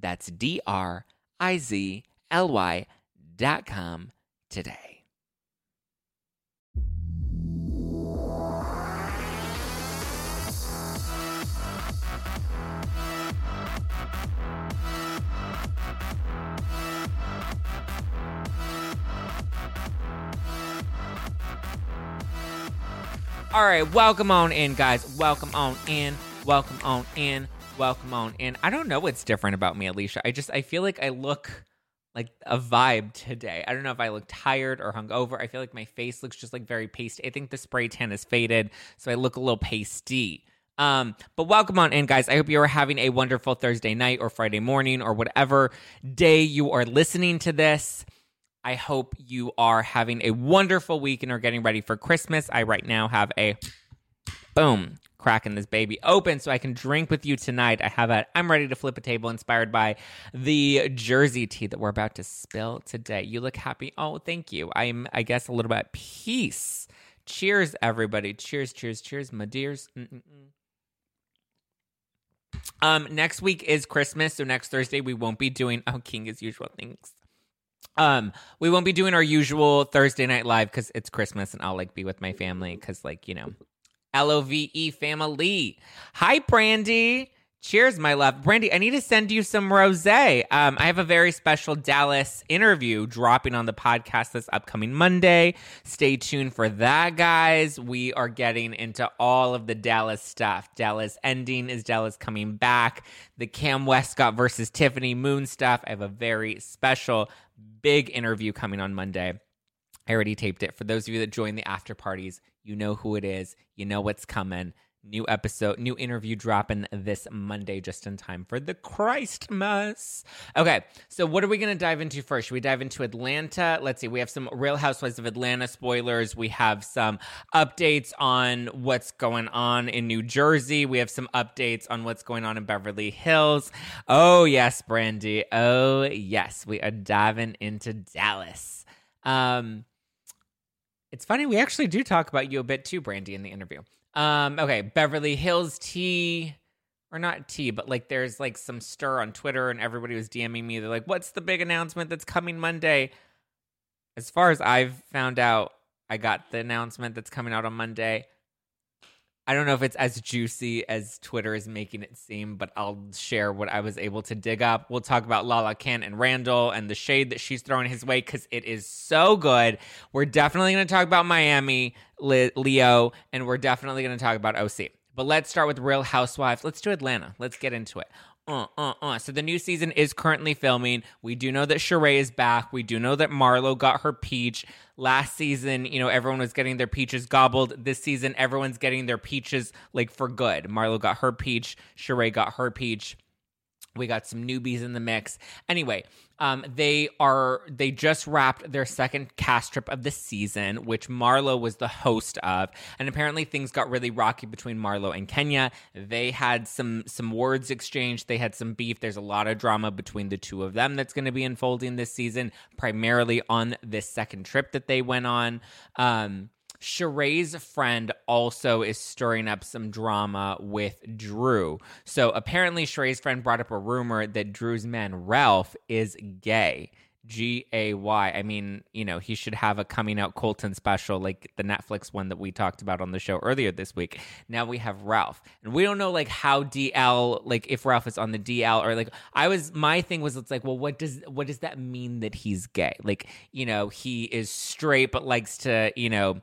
That's D R I Z L Y dot com today. All right, welcome on in, guys. Welcome on in. Welcome on in. Welcome on And I don't know what's different about me, Alicia. I just I feel like I look like a vibe today. I don't know if I look tired or hungover. I feel like my face looks just like very pasty. I think the spray tan is faded, so I look a little pasty. Um, but welcome on in, guys. I hope you are having a wonderful Thursday night or Friday morning or whatever day you are listening to this. I hope you are having a wonderful week and are getting ready for Christmas. I right now have a boom cracking this baby open so I can drink with you tonight. I have a I'm ready to flip a table inspired by the Jersey tea that we're about to spill today. You look happy. Oh, thank you. I'm I guess a little bit at peace. Cheers, everybody. Cheers, cheers, cheers, my dears. Mm-mm-mm. Um, next week is Christmas, so next Thursday we won't be doing oh King as usual. Thanks. Um, we won't be doing our usual Thursday night live because it's Christmas and I'll like be with my family because like you know, L O V E family. Hi, Brandy. Cheers, my love. Brandy, I need to send you some rose. Um, I have a very special Dallas interview dropping on the podcast this upcoming Monday. Stay tuned for that, guys. We are getting into all of the Dallas stuff. Dallas ending is Dallas coming back. The Cam Westcott versus Tiffany Moon stuff. I have a very special, big interview coming on Monday. I already taped it. For those of you that join the after parties, you know who it is. You know what's coming. New episode, new interview dropping this Monday just in time for the Christmas. Okay, so what are we going to dive into first? Should we dive into Atlanta? Let's see. We have some Real Housewives of Atlanta spoilers. We have some updates on what's going on in New Jersey. We have some updates on what's going on in Beverly Hills. Oh, yes, Brandy. Oh, yes. We are diving into Dallas. Um, it's funny, we actually do talk about you a bit too, Brandy, in the interview. Um, okay, Beverly Hills tea, or not tea, but like there's like some stir on Twitter, and everybody was DMing me. They're like, "What's the big announcement that's coming Monday?" As far as I've found out, I got the announcement that's coming out on Monday. I don't know if it's as juicy as Twitter is making it seem, but I'll share what I was able to dig up. We'll talk about Lala Kent and Randall and the shade that she's throwing his way because it is so good. We're definitely going to talk about Miami, Leo, and we're definitely going to talk about OC. But let's start with Real Housewives. Let's do Atlanta. Let's get into it. Uh, uh, uh. So the new season is currently filming. We do know that Sheree is back. We do know that Marlo got her peach. Last season, you know, everyone was getting their peaches gobbled. This season, everyone's getting their peaches like for good. Marlo got her peach. Sheree got her peach. We got some newbies in the mix. Anyway, um, they are they just wrapped their second cast trip of the season, which Marlo was the host of, and apparently things got really rocky between Marlo and Kenya. They had some some words exchanged. They had some beef. There's a lot of drama between the two of them that's going to be unfolding this season, primarily on this second trip that they went on. Um, Sheree's friend also is stirring up some drama with Drew. So apparently, Sheree's friend brought up a rumor that Drew's man, Ralph, is gay. G A Y. I mean, you know, he should have a coming out Colton special like the Netflix one that we talked about on the show earlier this week. Now we have Ralph. And we don't know like how DL like if Ralph is on the DL or like I was my thing was it's like, well, what does what does that mean that he's gay? Like, you know, he is straight but likes to, you know,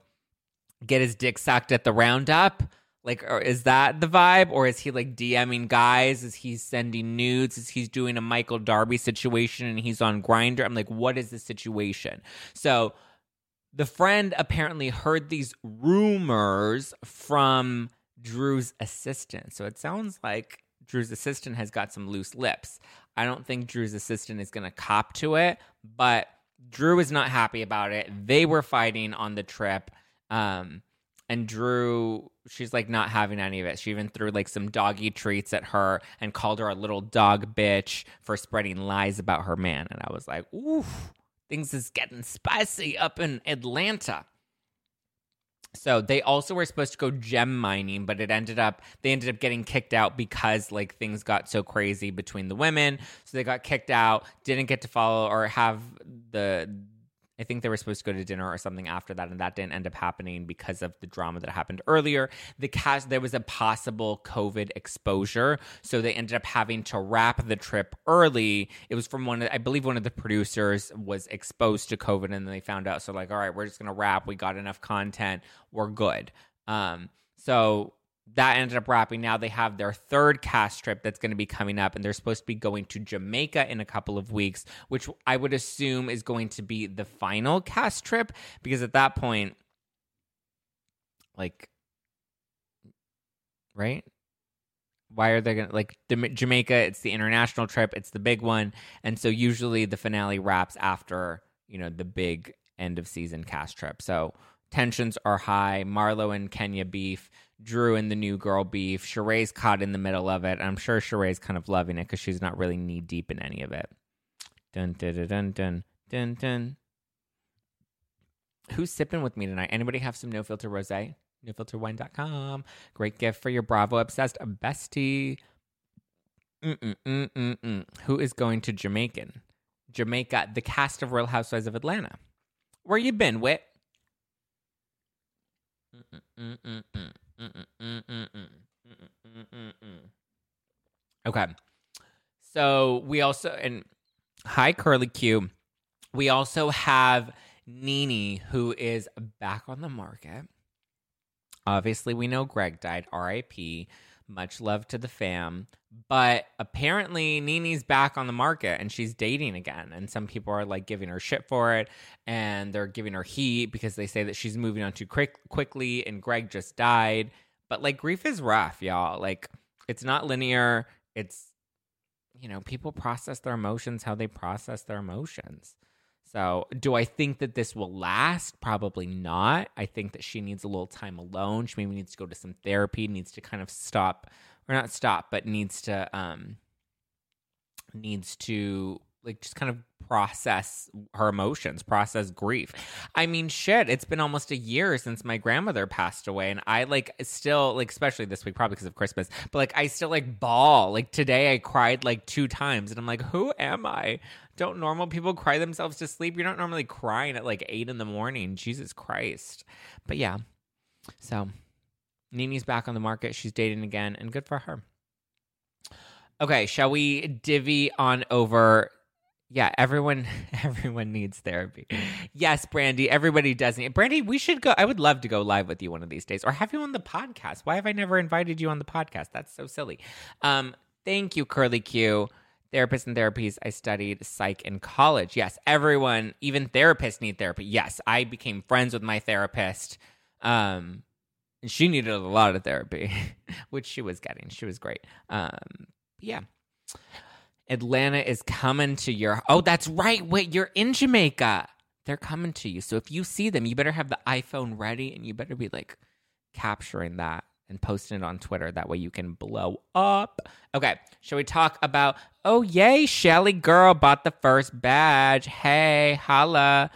get his dick sucked at the roundup? Like, or is that the vibe? Or is he like DMing guys? Is he sending nudes? Is he doing a Michael Darby situation and he's on Grindr? I'm like, what is the situation? So the friend apparently heard these rumors from Drew's assistant. So it sounds like Drew's assistant has got some loose lips. I don't think Drew's assistant is going to cop to it, but Drew is not happy about it. They were fighting on the trip. Um, and Drew, she's like not having any of it. She even threw like some doggy treats at her and called her a little dog bitch for spreading lies about her man. And I was like, ooh, things is getting spicy up in Atlanta. So they also were supposed to go gem mining, but it ended up they ended up getting kicked out because like things got so crazy between the women. So they got kicked out, didn't get to follow or have the I think they were supposed to go to dinner or something after that, and that didn't end up happening because of the drama that happened earlier. The cast there was a possible COVID exposure, so they ended up having to wrap the trip early. It was from one, of, I believe, one of the producers was exposed to COVID, and then they found out. So like, all right, we're just gonna wrap. We got enough content. We're good. Um, so that ended up wrapping. Now they have their third cast trip that's going to be coming up, and they're supposed to be going to Jamaica in a couple of weeks, which I would assume is going to be the final cast trip because at that point, like, right? Why are they going to like Jamaica? It's the international trip, it's the big one, and so usually the finale wraps after you know the big end of season cast trip. So tensions are high. Marlo and Kenya beef. Drew and the new girl beef. Sheree's caught in the middle of it. I'm sure Sheree's kind of loving it because she's not really knee deep in any of it. Dun dun dun dun dun dun. Who's sipping with me tonight? Anybody have some no filter rose? NoFilterWine.com. Great gift for your Bravo obsessed bestie. Mm-mm-mm-mm-mm. Who is going to Jamaican? Jamaica, the cast of Real Housewives of Atlanta. Where you been, Wit? Mm-mm-mm-mm. Okay. So we also and hi Curly Q. We also have Nene who is back on the market. Obviously, we know Greg died. R.I.P. Much love to the fam. But apparently, Nene's back on the market and she's dating again. And some people are like giving her shit for it. And they're giving her heat because they say that she's moving on too quick, quickly and Greg just died. But like, grief is rough, y'all. Like, it's not linear. It's, you know, people process their emotions how they process their emotions. So, do I think that this will last? Probably not. I think that she needs a little time alone. She maybe needs to go to some therapy, needs to kind of stop or not stop, but needs to um needs to like just kind of process her emotions, process grief. I mean, shit, it's been almost a year since my grandmother passed away and I like still like especially this week probably because of Christmas, but like I still like bawl. Like today I cried like two times and I'm like, "Who am I?" Don't normal people cry themselves to sleep? You're not normally crying at like 8 in the morning. Jesus Christ. But yeah. So, Nene's back on the market. She's dating again and good for her. Okay, shall we divvy on over yeah, everyone everyone needs therapy. Yes, Brandy, everybody does need. Brandy, we should go. I would love to go live with you one of these days or have you on the podcast. Why have I never invited you on the podcast? That's so silly. Um, thank you, Curly Q. Therapists and therapies. I studied psych in college. Yes, everyone, even therapists need therapy. Yes, I became friends with my therapist. Um, she needed a lot of therapy, which she was getting. She was great. Um, yeah. Atlanta is coming to your. Oh, that's right. Wait, you're in Jamaica. They're coming to you. So if you see them, you better have the iPhone ready and you better be like capturing that and posting it on Twitter. That way you can blow up. Okay, shall we talk about? Oh, yay, Shelly girl bought the first badge. Hey, holla.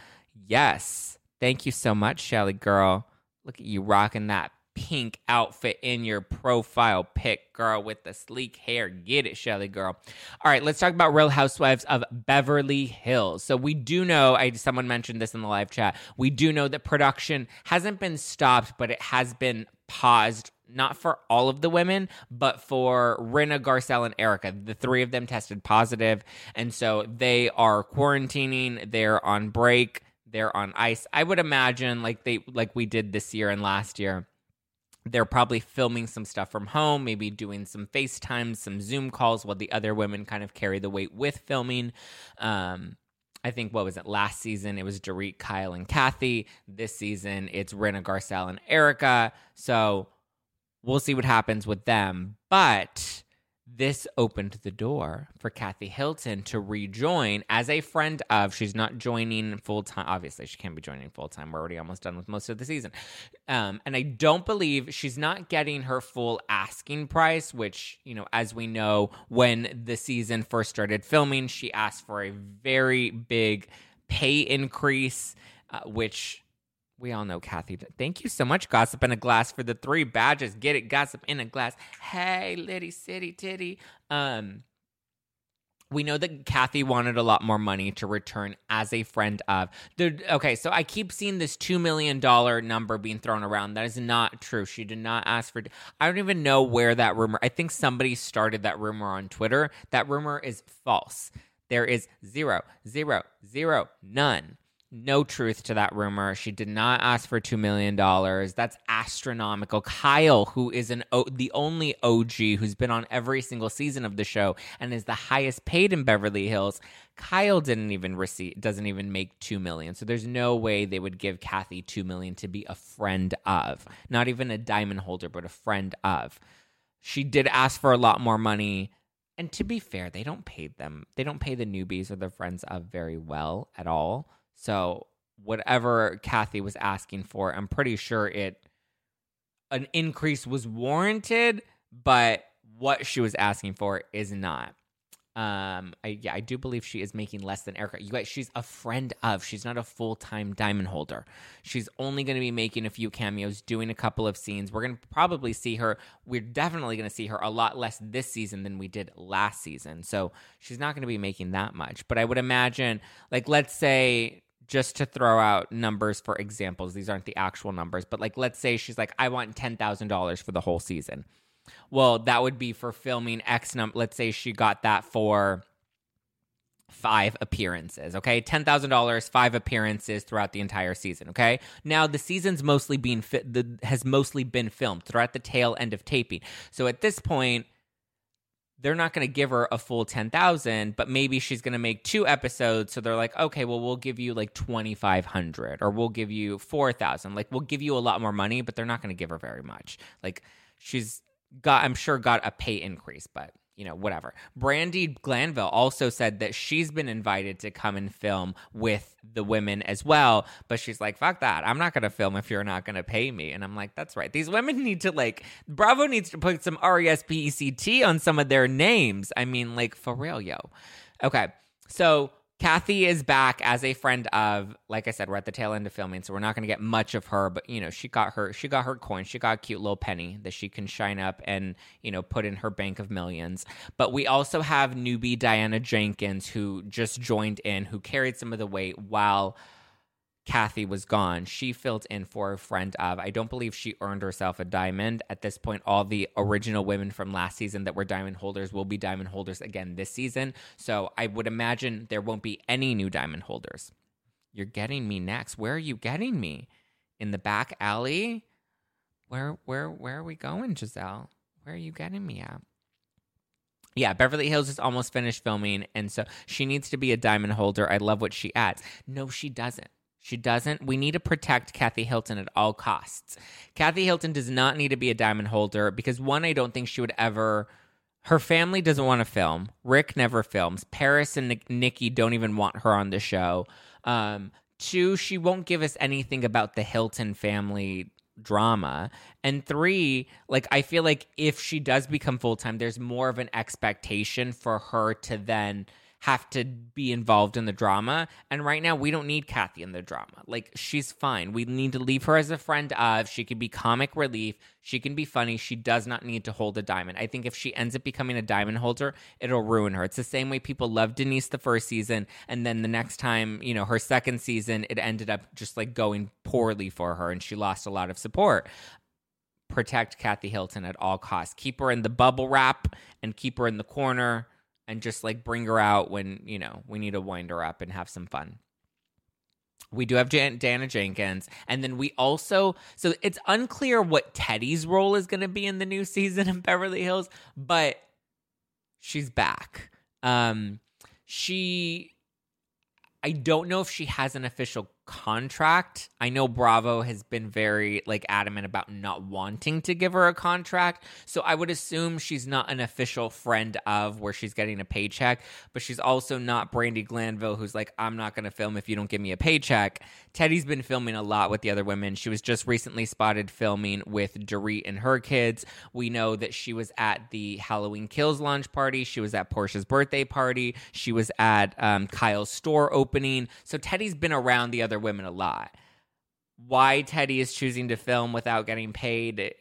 Yes. Thank you so much, Shelly girl. Look at you rocking that pink outfit in your profile pic, girl, with the sleek hair. Get it, Shelly girl. All right, let's talk about Real Housewives of Beverly Hills. So we do know, I someone mentioned this in the live chat. We do know that production hasn't been stopped, but it has been paused not for all of the women, but for Rinna, Garcelle, and Erika. The three of them tested positive, and so they are quarantining. They're on break. they're on ice. I would imagine like they like we did this year and last year. They're probably filming some stuff from home, maybe doing some FaceTime, some Zoom calls while the other women kind of carry the weight with filming. Um, I think what was it last season? It was Dorit, Kyle, and Kathy. This season, it's Rinna Garcelle and Erika. So we'll see what happens with them. But this opened the door for Kathy Hilton to rejoin as a friend of. She's not joining full time. Obviously, she can't be joining full time. We're already almost done with most of the season. Um, and I don't believe she's not getting her full asking price, which, you know, as we know, when the season first started filming, she asked for a very big pay increase, uh, which we all know Kathy. Thank you so much, Gossip in a Glass, for the three badges. Get it, Gossip in a Glass. Hey, Liddy City Titty. Um, we know that Kathy wanted a lot more money to return as a friend of the. Okay, so I keep seeing this two million dollar number being thrown around. That is not true. She did not ask for. I don't even know where that rumor. I think somebody started that rumor on Twitter. That rumor is false. There is zero, zero, zero, none no truth to that rumor. She did not ask for $2 million. That's astronomical. Kyle, who is an o- the only OG who's been on every single season of the show and is the highest paid in Beverly Hills, Kyle didn't even receive doesn't even make 2 million. So there's no way they would give Kathy 2 million to be a friend of. Not even a diamond holder, but a friend of. She did ask for a lot more money. And to be fair, they don't pay them. They don't pay the newbies or the friends of very well at all. So whatever Kathy was asking for, I'm pretty sure it an increase was warranted, but what she was asking for is not. Um, I, yeah, I do believe she is making less than Erika. You guys, she's a friend of. She's not a full time diamond holder. She's only going to be making a few cameos, doing a couple of scenes. We're going to probably see her. We're definitely going to see her a lot less this season than we did last season. So she's not going to be making that much. But I would imagine, like, let's say just to throw out numbers for examples. These aren't the actual numbers, but like let's say she's like, I want ten thousand dollars for the whole season. Well, that would be for filming X number. Let's say she got that for five appearances. Okay, ten thousand dollars, five appearances throughout the entire season. Okay, now the season's mostly being fit. The has mostly been filmed. throughout the tail end of taping. So at this point they're not going to give her a full 10,000, but maybe she's going to make two episodes. So they're like, okay, well, we'll give you like 2,500 or we'll give you 4,000. Like, we'll give you a lot more money, but they're not going to give her very much. Like, she's got, I'm sure, got a pay increase, but you know, whatever. Brandi Glanville also said that she's been invited to come and film with the women as well, but she's like, fuck that. I'm not going to film if you're not going to pay me. And I'm like, that's right. These women need to, like, Bravo needs to put some R E S P E C T on some of their names. I mean, like, for real, yo. Okay. So Kathy is back as a friend of, like I said, we're at the tail end of filming, so we're not going to get much of her. But you know, she got her, she got her coin, she got a cute little penny that she can shine up and you know put in her bank of millions. But we also have newbie Diana Jenkins who just joined in, who carried some of the weight while Kathy was gone, she filled in for a friend of. I don't believe she earned herself a diamond. At this point, all the original women from last season that were diamond holders will be diamond holders again this season. So I would imagine there won't be any new diamond holders. You're getting me next. Where are you getting me? In the back alley? Where where where are we going, Giselle? Where are you getting me at? Yeah, Beverly Hills is almost finished filming, and so she needs to be a diamond holder. I love what she adds. No, she doesn't. She doesn't. We need to protect Kathy Hilton at all costs. Kathy Hilton does not need to be a diamond holder because, one, I don't think she would ever. Her family doesn't want to film. Rick never films. Paris and Nicky don't even want her on the show. Um, two, she won't give us anything about the Hilton family drama. And three, like I feel like if she does become full time, there's more of an expectation for her to then have to be involved in the drama. And right now, we don't need Kathy in the drama. Like, she's fine. We need to leave her as a friend of. She can be comic relief. She can be funny. She does not need to hold a diamond. I think if she ends up becoming a diamond holder, it'll ruin her. It's the same way people loved Denise the first season. And then the next time, you know, her second season, it ended up just like going poorly for her and she lost a lot of support protect Kathy Hilton at all costs. Keep her in the bubble wrap and keep her in the corner and just like bring her out when, you know, we need to wind her up and have some fun. We do have Jan- Dana Jenkins. And then we also, so it's unclear what Teddi's role is going to be in the new season of Beverly Hills, but she's back. Um, she, I don't know if she has an official contract. I know Bravo has been very like adamant about not wanting to give her a contract. So I would assume she's not an official friend of where she's getting a paycheck, but she's also not Brandi Glanville who's like I'm not going to film if you don't give me a paycheck. Teddi's been filming a lot with the other women. She was just recently spotted filming with Dorit and her kids. We know that she was at the Halloween Kills launch party. She was at Porsha's birthday party. She was at um, Kyle's store opening. So Teddi's been around the other women a lot. Why Teddi is choosing to film without getting paid,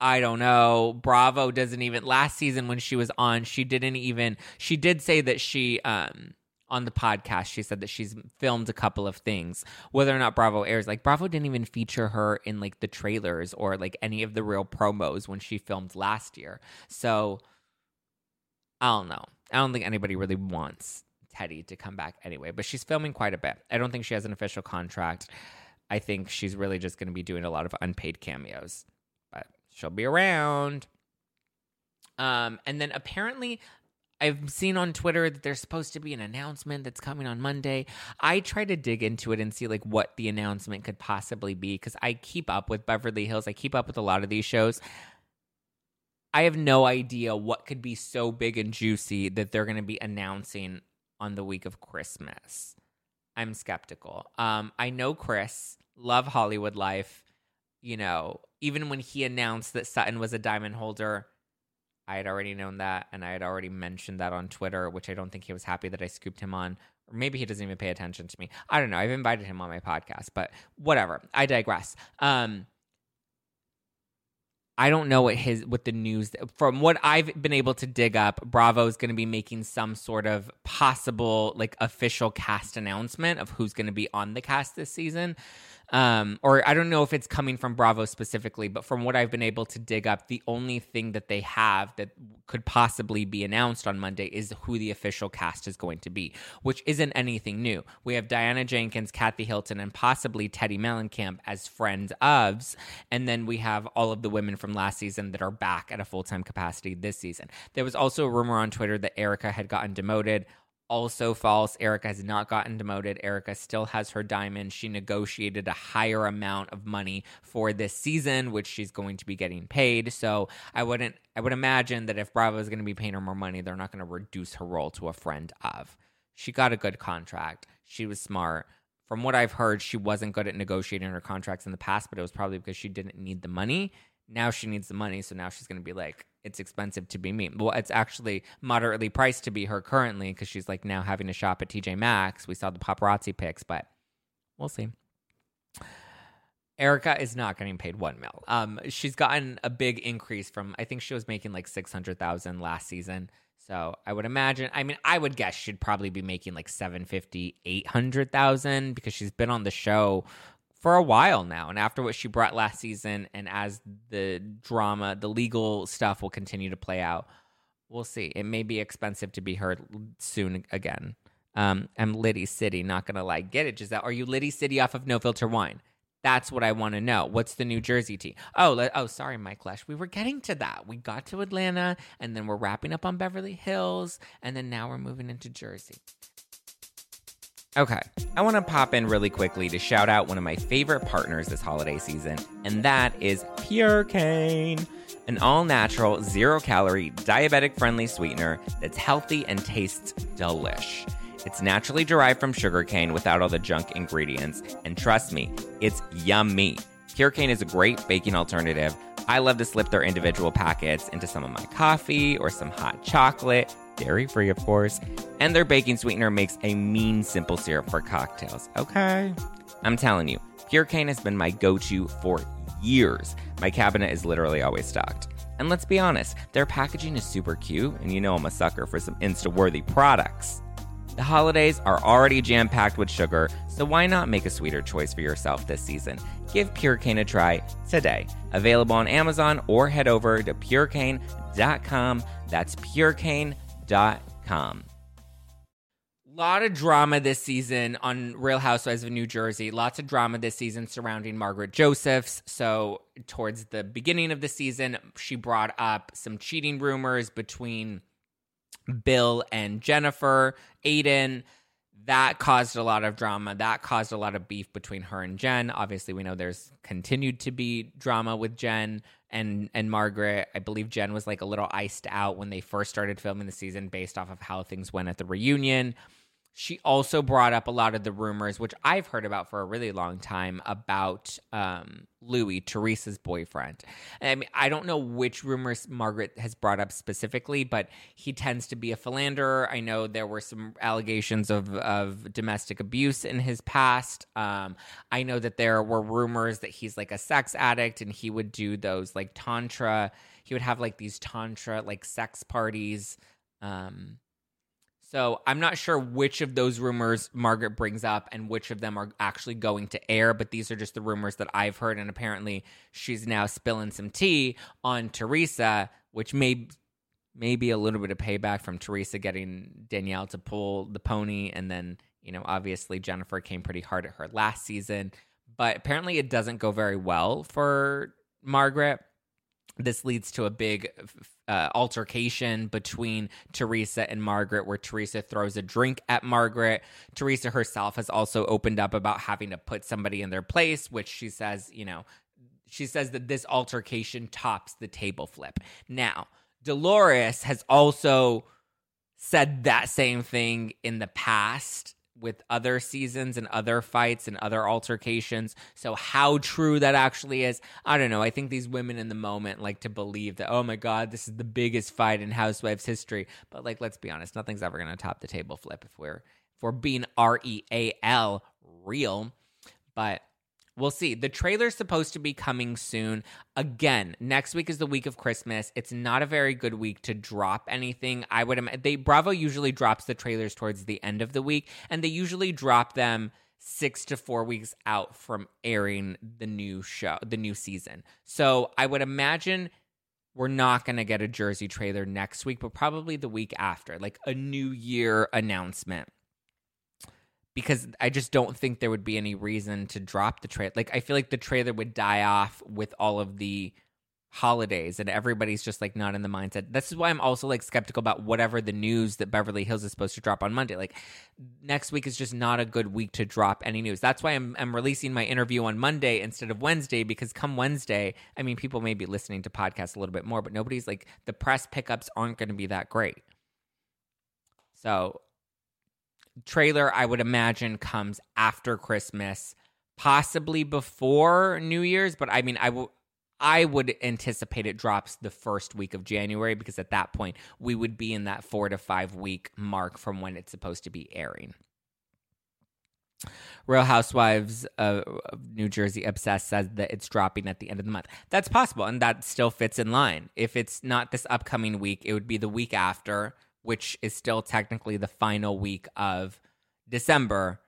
I don't know. Bravo doesn't even last season when she was on, she didn't even she did say that she um on the podcast she said that she's filmed a couple of things. Whether or not Bravo airs, like Bravo didn't even feature her in like the trailers or like any of the real promos when she filmed last year. So I don't know. I don't think anybody really wants Teddi to come back anyway, but she's filming quite a bit. I don't think she has an official contract. I think she's really just going to be doing a lot of unpaid cameos, but she'll be around. Um, and then apparently, I've seen on Twitter that there's supposed to be an announcement that's coming on Monday. I try to dig into it and see like what the announcement could possibly be because I keep up with Beverly Hills. I keep up with a lot of these shows. I have no idea what could be so big and juicy that they're going to be announcing on the week of Christmas. I'm skeptical. Um, I know Chris, love Hollywood life. You know, even when he announced that Sutton was a diamond holder, I had already known that, and I had already mentioned that on Twitter, which I don't think he was happy that I scooped him on. Or maybe he doesn't even pay attention to me. I don't know. I've invited him on my podcast, but whatever. I digress. Um, I don't know what his what the news from what I've been able to dig up. Bravo is going to be making some sort of possible like official cast announcement of who's going to be on the cast this season um, or I don't know if it's coming from Bravo specifically, but from what I've been able to dig up, the only thing that they have that could possibly be announced on Monday is who the official cast is going to be, which isn't anything new. We have Diana Jenkins, Kathy Hilton, and possibly Teddi Mellencamp as friends ofs, and then we have all of the women from last season that are back at a full time capacity this season. There was also a rumor on Twitter that Erika had gotten demoted also false. Erika has not gotten demoted. Erika still has her diamond. She negotiated a higher amount of money for this season, which she's going to be getting paid. So I wouldn't, I would imagine that if Bravo is going to be paying her more money, they're not going to reduce her role to a friend of. She got a good contract. She was smart. From what I've heard, she wasn't good at negotiating her contracts in the past, but it was probably because she didn't need the money. Now she needs the money, so now she's going to be like, it's expensive to be me. Well, it's actually moderately priced to be her currently because she's like now having to shop at TJ Maxx. We saw the paparazzi pics, but we'll see. Erika is not getting paid one mil. Um, she's gotten a big increase from I think she was making like six hundred thousand last season. So I would imagine. I mean, I would guess she'd probably be making like 750, 800,000 because she's been on the show for a while now. And after what she brought last season, and as the drama, the legal stuff will continue to play out, we'll see. It may be expensive to be heard soon again. Um, I'm Liddy City, not gonna lie. Get it, Giselle? Are you Liddy City off of No Filter Wine? That's what I want to know. What's the New Jersey tea? Oh, oh, sorry, Mike Lesh. We were getting to that. We got to Atlanta, and then we're wrapping up on Beverly Hills, and then now we're moving into Jersey. Okay, I want to pop in really quickly to shout out one of my favorite partners this holiday season, and that is Pure Cane, an all natural, zero calorie, diabetic friendly sweetener that's healthy and tastes delish. It's naturally derived from sugarcane without all the junk ingredients, and trust me, it's yummy. Pure Cane is a great baking alternative. I love to slip their individual packets into some of my coffee or some hot chocolate dairy free, of course, and their baking sweetener makes a mean simple syrup for cocktails. Okay? I'm telling you, Pure Cane has been my go to for years. My cabinet is literally always stocked. And let's be honest, their packaging is super cute, and you know I'm a sucker for some Insta worthy products. The holidays are already jam packed with sugar, so why not make a sweeter choice for yourself this season? Give Pure Cane a try today. Available on Amazon or head over to purecane.com. That's purecane.com com. lot of drama this season on Real Housewives of New Jersey. Lots of drama this season surrounding Margaret Josephs. So, towards the beginning of the season, she brought up some cheating rumors between Bill and Jennifer Aydin. That caused a lot of drama. That caused a lot of beef between her and Jen. Obviously, we know there's continued to be drama with Jen and and Margaret. I believe Jen was like a little iced out when they first started filming the season based off of how things went at the reunion. She also brought up a lot of the rumors, which I've heard about for a really long time, about um, Louis, Teresa's boyfriend. I mean, I don't know which rumors Margaret has brought up specifically, but he tends to be a philanderer. I know there were some allegations of, of domestic abuse in his past. Um, I know that there were rumors that he's like a sex addict and he would do those like tantra. He would have like these tantra like sex parties. Um, so I'm not sure which of those rumors Margaret brings up and which of them are actually going to air, but these are just the rumors that I've heard. And apparently she's now spilling some tea on Teresa, which may maybe a little bit of payback from Teresa getting Danielle to pull the pony. And then, you know, obviously Jennifer came pretty hard at her last season. But apparently it doesn't go very well for Margaret this leads to a big uh, altercation between Teresa and Margaret, where Teresa throws a drink at Margaret. Teresa herself has also opened up about having to put somebody in their place, which she says, you know, she says that this altercation tops the table flip. Now, Dolores has also said that same thing in the past with other seasons and other fights and other altercations. So how true that actually is, I don't know. I think these women in the moment like to believe that oh my god, this is the biggest fight in Housewives history. But like let's be honest, nothing's ever going to top the table flip if we're if we're being R E A L real. But We'll see. The trailer's supposed to be coming soon. Again, next week is the week of Christmas. It's not a very good week to drop anything. I would imagine they Bravo usually drops the trailers towards the end of the week, and they usually drop them six to four weeks out from airing the new show, the new season. So I would imagine we're not going to get a Jersey trailer next week, but probably the week after, like a new year announcement because I just don't think there would be any reason to drop the trailer. Like I feel like the trailer would die off with all of the holidays and everybody's just like not in the mindset. This is why I'm also like skeptical about whatever the news that Beverly Hills is supposed to drop on Monday. Like next week is just not a good week to drop any news. That's why I'm I'm releasing my interview on Monday instead of Wednesday because come Wednesday, I mean people may be listening to podcasts a little bit more, but nobody's like the press pickups aren't going to be that great. So trailer, I would imagine, comes after Christmas, possibly before New Year's. But I mean, I will. I would anticipate it drops the first week of January because at that point we would be in that four to five week mark from when it's supposed to be airing. Real Housewives of New Jersey Obsessed says that it's dropping at the end of the month. That's possible, and that still fits in line. If it's not this upcoming week, it would be the week after, which is still technically the final week of December,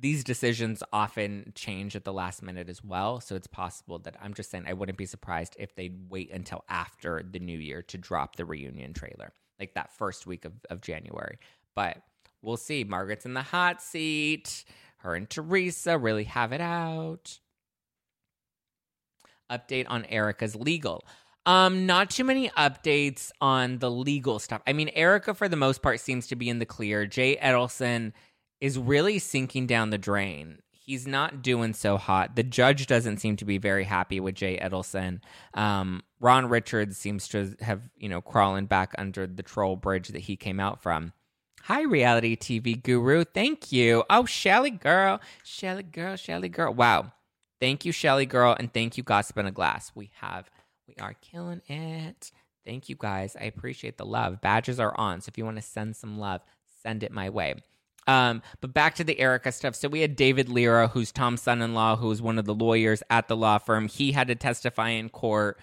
these decisions often change at the last minute as well. So it's possible that I'm just saying I wouldn't be surprised if they wait until after the new year to drop the reunion trailer, like that first week of, of January. But we'll see. Margaret's in the hot seat. Her and Teresa really have it out. Update on Erika's legal. Um, not too many updates on the legal stuff. I mean, Erika, for the most part, seems to be in the clear. Jay Edelson is really sinking down the drain. He's not doing so hot. The judge doesn't seem to be very happy with Jay Edelson. Um, Ron Richards seems to have, you know, crawling back under the troll bridge that he came out from. Hi, reality TV guru. Thank you. Oh, Shelly girl. Shelly girl, Shelly girl. Wow. Thank you, Shelly girl, and thank you, Gossip in a Glass. We have we are killing it. Thank you guys. I appreciate the love. Badges are on. So if you want to send some love, send it my way. Um, but back to the Erika stuff. So we had David Lira, who's Tom's son in law, who was one of the lawyers at the law firm. He had to testify in court.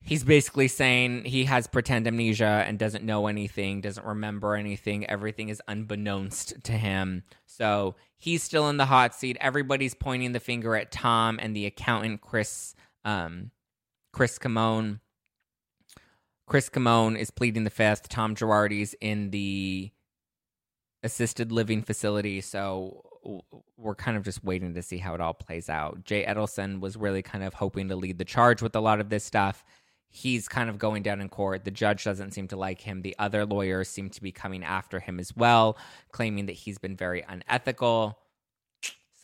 He's basically saying he has pretend amnesia and doesn't know anything, doesn't remember anything. Everything is unbeknownst to him. So he's still in the hot seat. Everybody's pointing the finger at Tom and the accountant, Chris. Um, Chris Kamon. Chris Kamon is pleading the fifth. Tom Girardi's in the assisted living facility. So we're kind of just waiting to see how it all plays out. Jay Edelson was really kind of hoping to lead the charge with a lot of this stuff. He's kind of going down in court. The judge doesn't seem to like him. The other lawyers seem to be coming after him as well, claiming that he's been very unethical.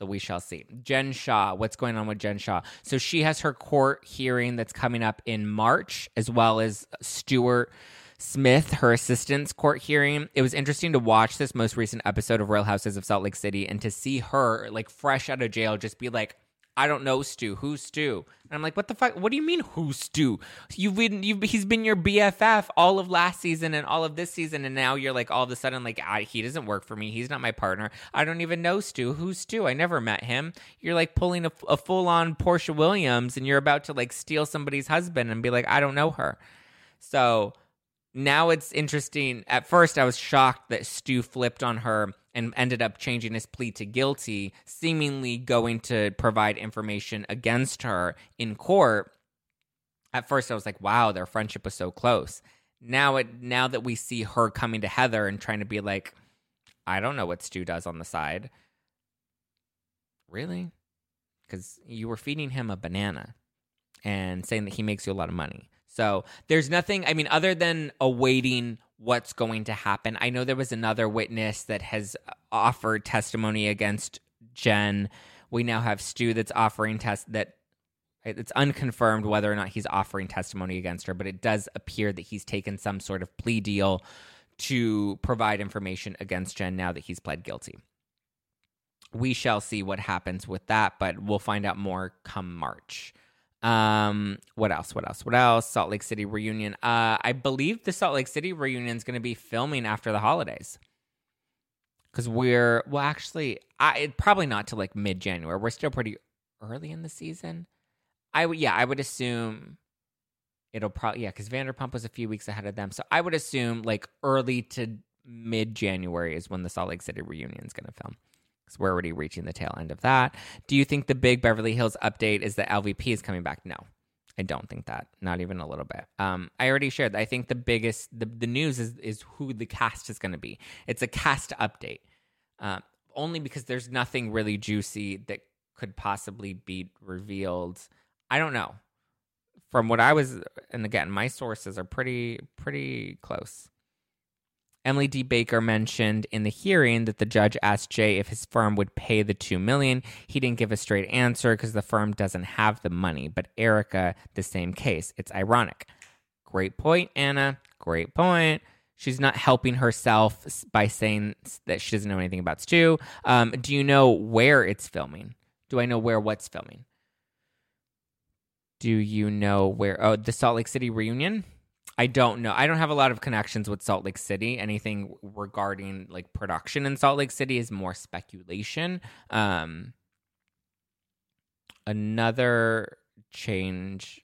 So we shall see. Jen Shah, what's going on with Jen Shah? So she has her court hearing that's coming up in March, as well as Stuart Smith, her assistant's court hearing. It was interesting to watch this most recent episode of Real Houses of Salt Lake City and to see her, like, fresh out of jail, just be like, I don't know Stu. Who's Stu? And I'm like, what the fuck? What do you mean who's Stu? You've been, you've, he's been your BFF all of last season and all of this season, and now you're like all of a sudden like, he doesn't work for me. He's not my partner. I don't even know Stu. Who's Stu? I never met him. You're like pulling a, a full on Porsha Williams, and you're about to like steal somebody's husband and be like, I don't know her. So now it's interesting. At first, I was shocked that Stu flipped on her and ended up changing his plea to guilty, seemingly going to provide information against her in court. At first, I was like, "Wow, their friendship was so close." Now, it now that we see her coming to Heather and trying to be like, "I don't know what Stu does on the side." Really? Because you were feeding him a banana and saying that he makes you a lot of money. So there's nothing, I mean, other than awaiting what's going to happen. I know there was another witness that has uh, offered testimony against Jen. We now have Stu that's offering test that it's unconfirmed whether or not he's offering testimony against her, but it does appear that he's taken some sort of plea deal to provide information against Jen now that he's pled guilty. We shall see what happens with that, but we'll find out more come March. Um, what else? What else? What else? Salt Lake City reunion. Uh, I believe the Salt Lake City reunion is going to be filming after the holidays. Because we're well, actually, I probably not to like mid January. We're still pretty early in the season. I would, yeah, I would assume it'll probably yeah, because Vanderpump was a few weeks ahead of them, so I would assume like early to mid January is when the Salt Lake City reunion is going to film because we're already reaching the tail end of that. Do you think the big Beverly Hills update is that LVP is coming back? No. I don't think that. Not even a little bit. Um, I already shared. I think the biggest the, the news is is who the cast is going to be. It's a cast update, uh, only because there's nothing really juicy that could possibly be revealed. I don't know. From what I was, and again, my sources are pretty pretty close. Emily D. Baker mentioned in the hearing that the judge asked Jay if his firm would pay the two million. He didn't give a straight answer because the firm doesn't have the money. But Erika, the same case. It's ironic. Great point, Anna. Great point. She's not helping herself by saying that she doesn't know anything about Stu. Um, do you know where it's filming? Do I know where what's filming? Do you know where? Oh, the Salt Lake City reunion. I don't know. I don't have a lot of connections with Salt Lake City. Anything regarding like production in Salt Lake City is more speculation. Um, another change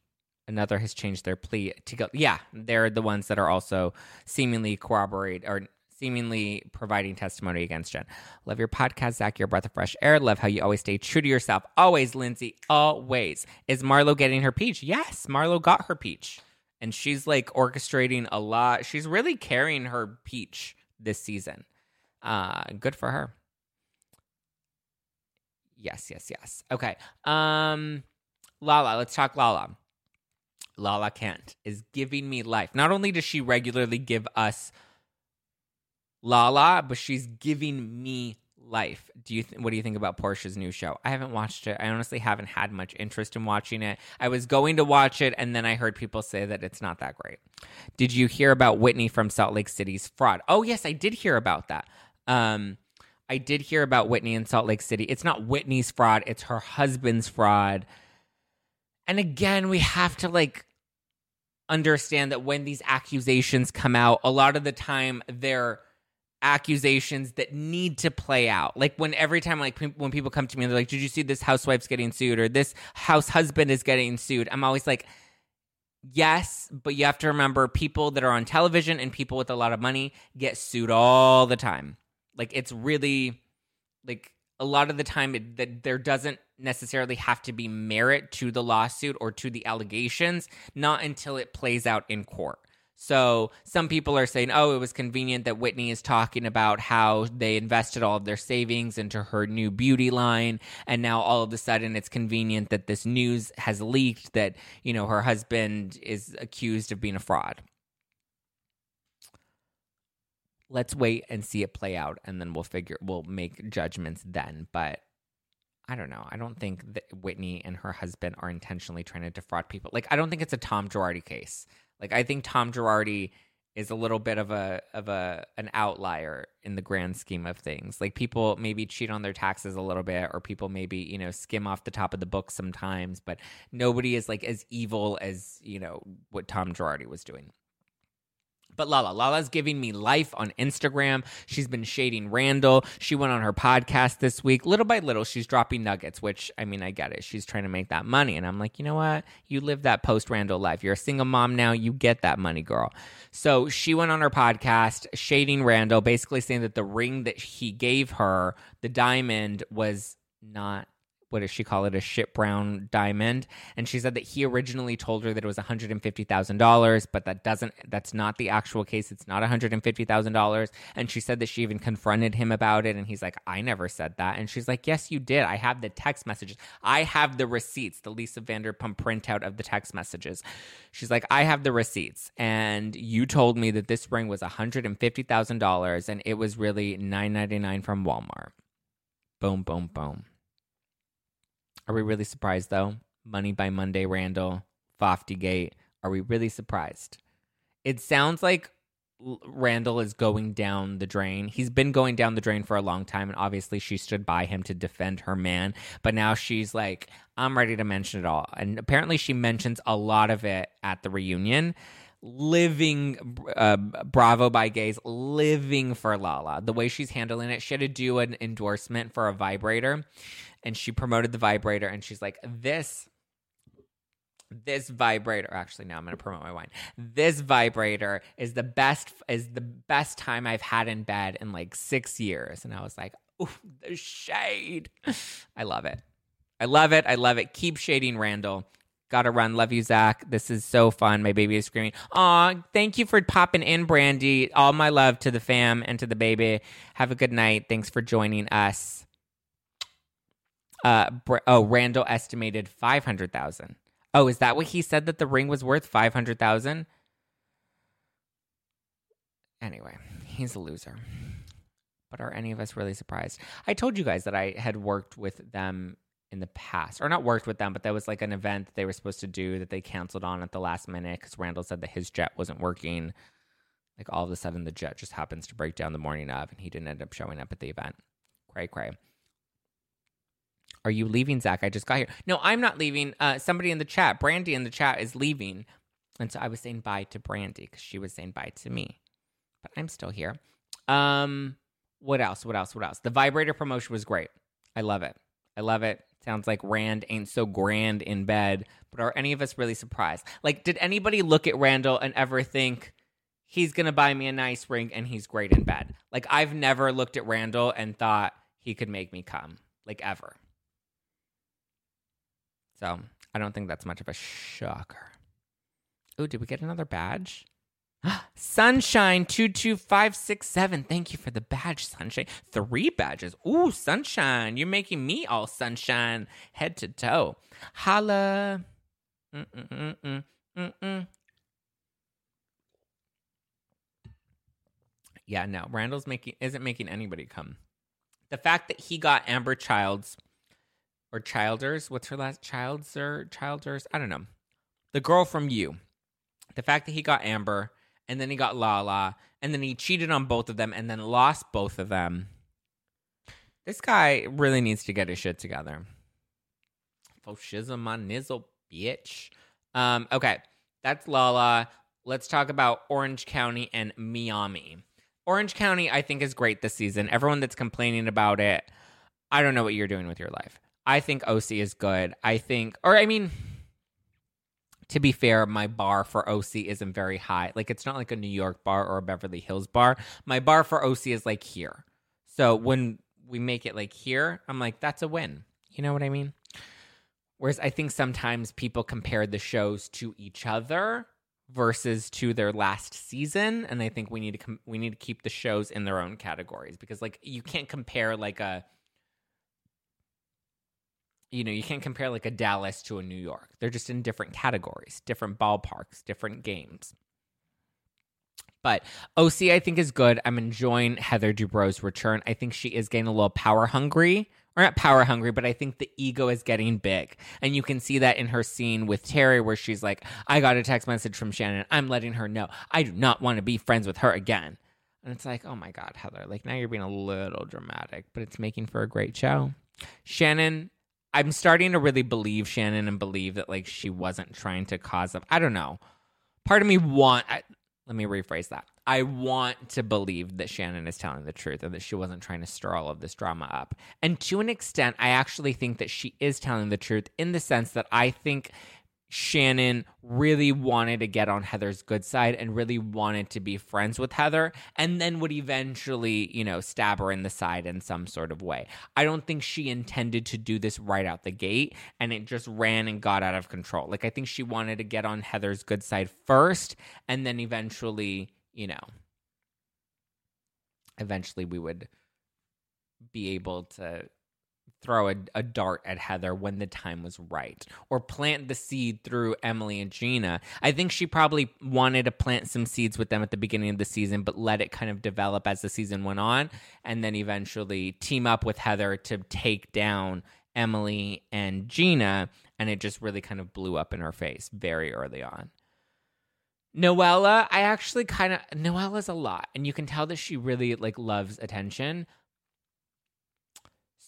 another has changed their plea to go yeah they're the ones that are also seemingly corroborate or seemingly providing testimony against jen. Love your podcast zack. Your breath of fresh air. Love how you always stay true to yourself. Always lindsay. Always. Is marlo getting her peach? Yes marlo got her peach and she's like orchestrating a lot. She's really carrying her peach this season. Uh, good for her. Yes, yes, yes. Okay. Um, Lala, let's talk Lala. Lala Kent is giving me life. Not only does she regularly give us Lala, but she's giving me life. Do you th- what do you think about Porsha's new show? I haven't watched it. I honestly haven't had much interest in watching it. I was going to watch it and then I heard people say that it's not that great. Did you hear about Whitney from Salt Lake City's fraud? Oh yes, I did hear about that. Um I did hear about Whitney in Salt Lake City. It's not Whitney's fraud, it's her husband's fraud. And again, we have to like understand that when these accusations come out, a lot of the time they're accusations that need to play out. Like when every time, like when people come to me and they're like, "Did you see this housewife's getting sued or this house husband is getting sued?" I'm always like, "Yes, but you have to remember people that are on television and people with a lot of money get sued all the time. Like it's really like a lot of the time it, that there doesn't necessarily have to be merit to the lawsuit or to the allegations, not until it plays out in court." So some people are saying, oh, it was convenient that Whitney is talking about how they invested all of their savings into her new beauty line. And now all of a sudden it's convenient that this news has leaked that, you know, her husband is accused of being a fraud. Let's wait and see it play out and then we'll figure, we'll make judgments then. But I don't know. I don't think that Whitney and her husband are intentionally trying to defraud people. Like, I don't think it's a Tom Girardi case. Like I think Tom Girardi is a little bit of a of a an outlier in the grand scheme of things. Like people maybe cheat on their taxes a little bit or people maybe, you know, skim off the top of the book sometimes, but nobody is like as evil as, you know, what Tom Girardi was doing. But Lala, Lala's giving me life on Instagram. She's been shading Randall. She went on her podcast this week. Little by little, she's dropping nuggets, which I mean, I get it. She's trying to make that money. And I'm like, you know what? You live that post Randall life. You're a single mom now. You get that money, girl. So she went on her podcast, shading Randall, basically saying that the ring that he gave her, the diamond, was not what does she call it? A shit brown diamond. And she said that he originally told her that it was $150,000 but that doesn't that's not the actual case. It's not $150,000 and she said that she even confronted him about it and he's like I never said that. And she's like yes you did. I have the text messages. I have the receipts. The Lisa Vanderpump printout of the text messages. She's like I have the receipts and you told me that this ring was $150,000 and it was really 9.99 from Walmart. Boom boom boom are we really surprised though? Money by Monday, Randall, Gate. Are we really surprised? It sounds like Randall is going down the drain. He's been going down the drain for a long time, and obviously she stood by him to defend her man. But now she's like, I'm ready to mention it all. And apparently she mentions a lot of it at the reunion. Living uh, Bravo by Gays, living for Lala. The way she's handling it, she had to do an endorsement for a vibrator and she promoted the vibrator and she's like this this vibrator actually now i'm going to promote my wine. This vibrator is the best is the best time i've had in bed in like six years. And i was like oh the shade. I love it. I love it. I love it. Keep shading randall. Gotta run. Love you zack. This is so fun. My baby is screaming. Aw, thank you for popping in brandy. All my love to the fam and to the baby. Have a good night. Thanks for joining us uh, oh, Randall estimated five hundred thousand. Oh, is that what he said that the ring was worth five hundred thousand? Anyway, he's a loser. But are any of us really surprised? I told you guys that I had worked with them in the past, or not worked with them, but that was like an event that they were supposed to do that they canceled on at the last minute because Randall said that his jet wasn't working. Like all of a sudden, the jet just happens to break down the morning of, and he didn't end up showing up at the event. Cray cray. Are you leaving, Zack? I just got here. No, I'm not leaving. Uh, somebody in the chat, Brandy in the chat, is leaving. And so I was saying bye to Brandy because she was saying bye to me. But I'm still here. Um, what else? What else? What else? The vibrator promotion was great. I love it. I love it. Sounds like Rand ain't so grand in bed. But are any of us really surprised? Like, did anybody look at Randall and ever think he's gonna buy me a nice ring and he's great in bed? Like, I've never looked at Randall and thought he could make me come. Like ever. So I don't think that's much of a shocker. Oh, did we get another badge? Sunshine 22567. Thank you for the badge, Sunshine. Three badges. Ooh, Sunshine. You're making me all sunshine head to toe. Holla. Mm-mm-mm-mm-mm. Yeah, no. Randall's making isn't making anybody come. The fact that he got Ambyr Childs or Childers. What's her last? Childs or Childers? I don't know. The girl from You. The fact that he got Ambyr and then he got Lala and then he cheated on both of them and then lost both of them. This guy really needs to get his shit together. Foshism my nizzle, bitch. Um, okay, that's Lala. Let's talk about Orange County and Miami. Orange County, I think, is great this season. Everyone that's complaining about it, I don't know what you're doing with your life. I think OC is good. I think, or I mean, to be fair, my bar for OC isn't very high. Like, it's not like a New York bar or a Beverly Hills bar. My bar for OC is like here. So when we make it like here, I'm like, that's a win. You know what I mean? Whereas I think sometimes people compare the shows to each other versus to their last season and i think we need to com- we need to keep the shows in their own categories because like you can't compare like a you know you can't compare like a dallas to a new york they're just in different categories different ballparks different games but oc i think is good i'm enjoying heather dubrow's return i think she is getting a little power hungry or not power hungry, but I think the ego is getting big. And you can see that in her scene with Terry, where she's like, I got a text message from Shannon. I'm letting her know I do not want to be friends with her again. And it's like, oh my God, Heather, like now you're being a little dramatic, but it's making for a great show. Shannon, I'm starting to really believe Shannon and believe that like she wasn't trying to cause them. I don't know. Part of me want, I, let me rephrase that. I want to believe that Shannon is telling the truth and that she wasn't trying to stir all of this drama up. And to an extent, I actually think that she is telling the truth in the sense that I think Shannon really wanted to get on Heather's good side and really wanted to be friends with Heather and then would eventually, you know, stab her in the side in some sort of way. I don't think she intended to do this right out the gate and it just ran and got out of control. Like I think she wanted to get on Heather's good side first and then eventually, you know, eventually we would be able to throw a, a, dart at Heather when the time was right or plant the seed through Emily and Gina. I think she probably wanted to plant some seeds with them at the beginning of the season, but let it kind of develop as the season went on and then eventually team up with Heather to take down Emily and Gina. And it just really kind of blew up in her face very early on. Noella, I actually kind of Noella's a lot, and you can tell that she really like loves attention.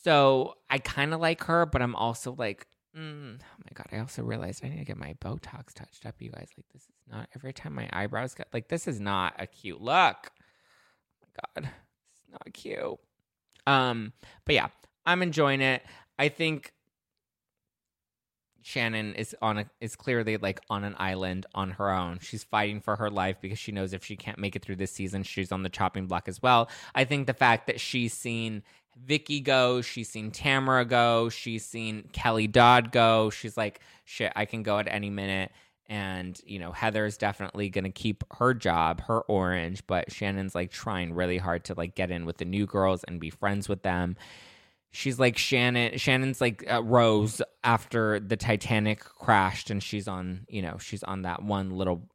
So I kind of like her, but I'm also like, mm, oh my god! I also realized I need to get my Botox touched up. You guys, like this is not every time my eyebrows get like this is not a cute look. Oh my god, it's not cute. Um, but yeah, I'm enjoying it. I think Shannon is on a is clearly like on an island on her own. She's fighting for her life because she knows if she can't make it through this season, she's on the chopping block as well. I think the fact that she's seen Vicki go, she's seen Tamara go, she's seen Kelly Dodd go. She's like, shit, I can go at any minute. And, you know, Heather's definitely to keep her job, her orange, but Shannon's like trying really hard to like get in with the new girls and be friends with them. She's like Shannon, Shannon's like uh, Rose after the Titanic crashed and she's on, you know, she's on that one little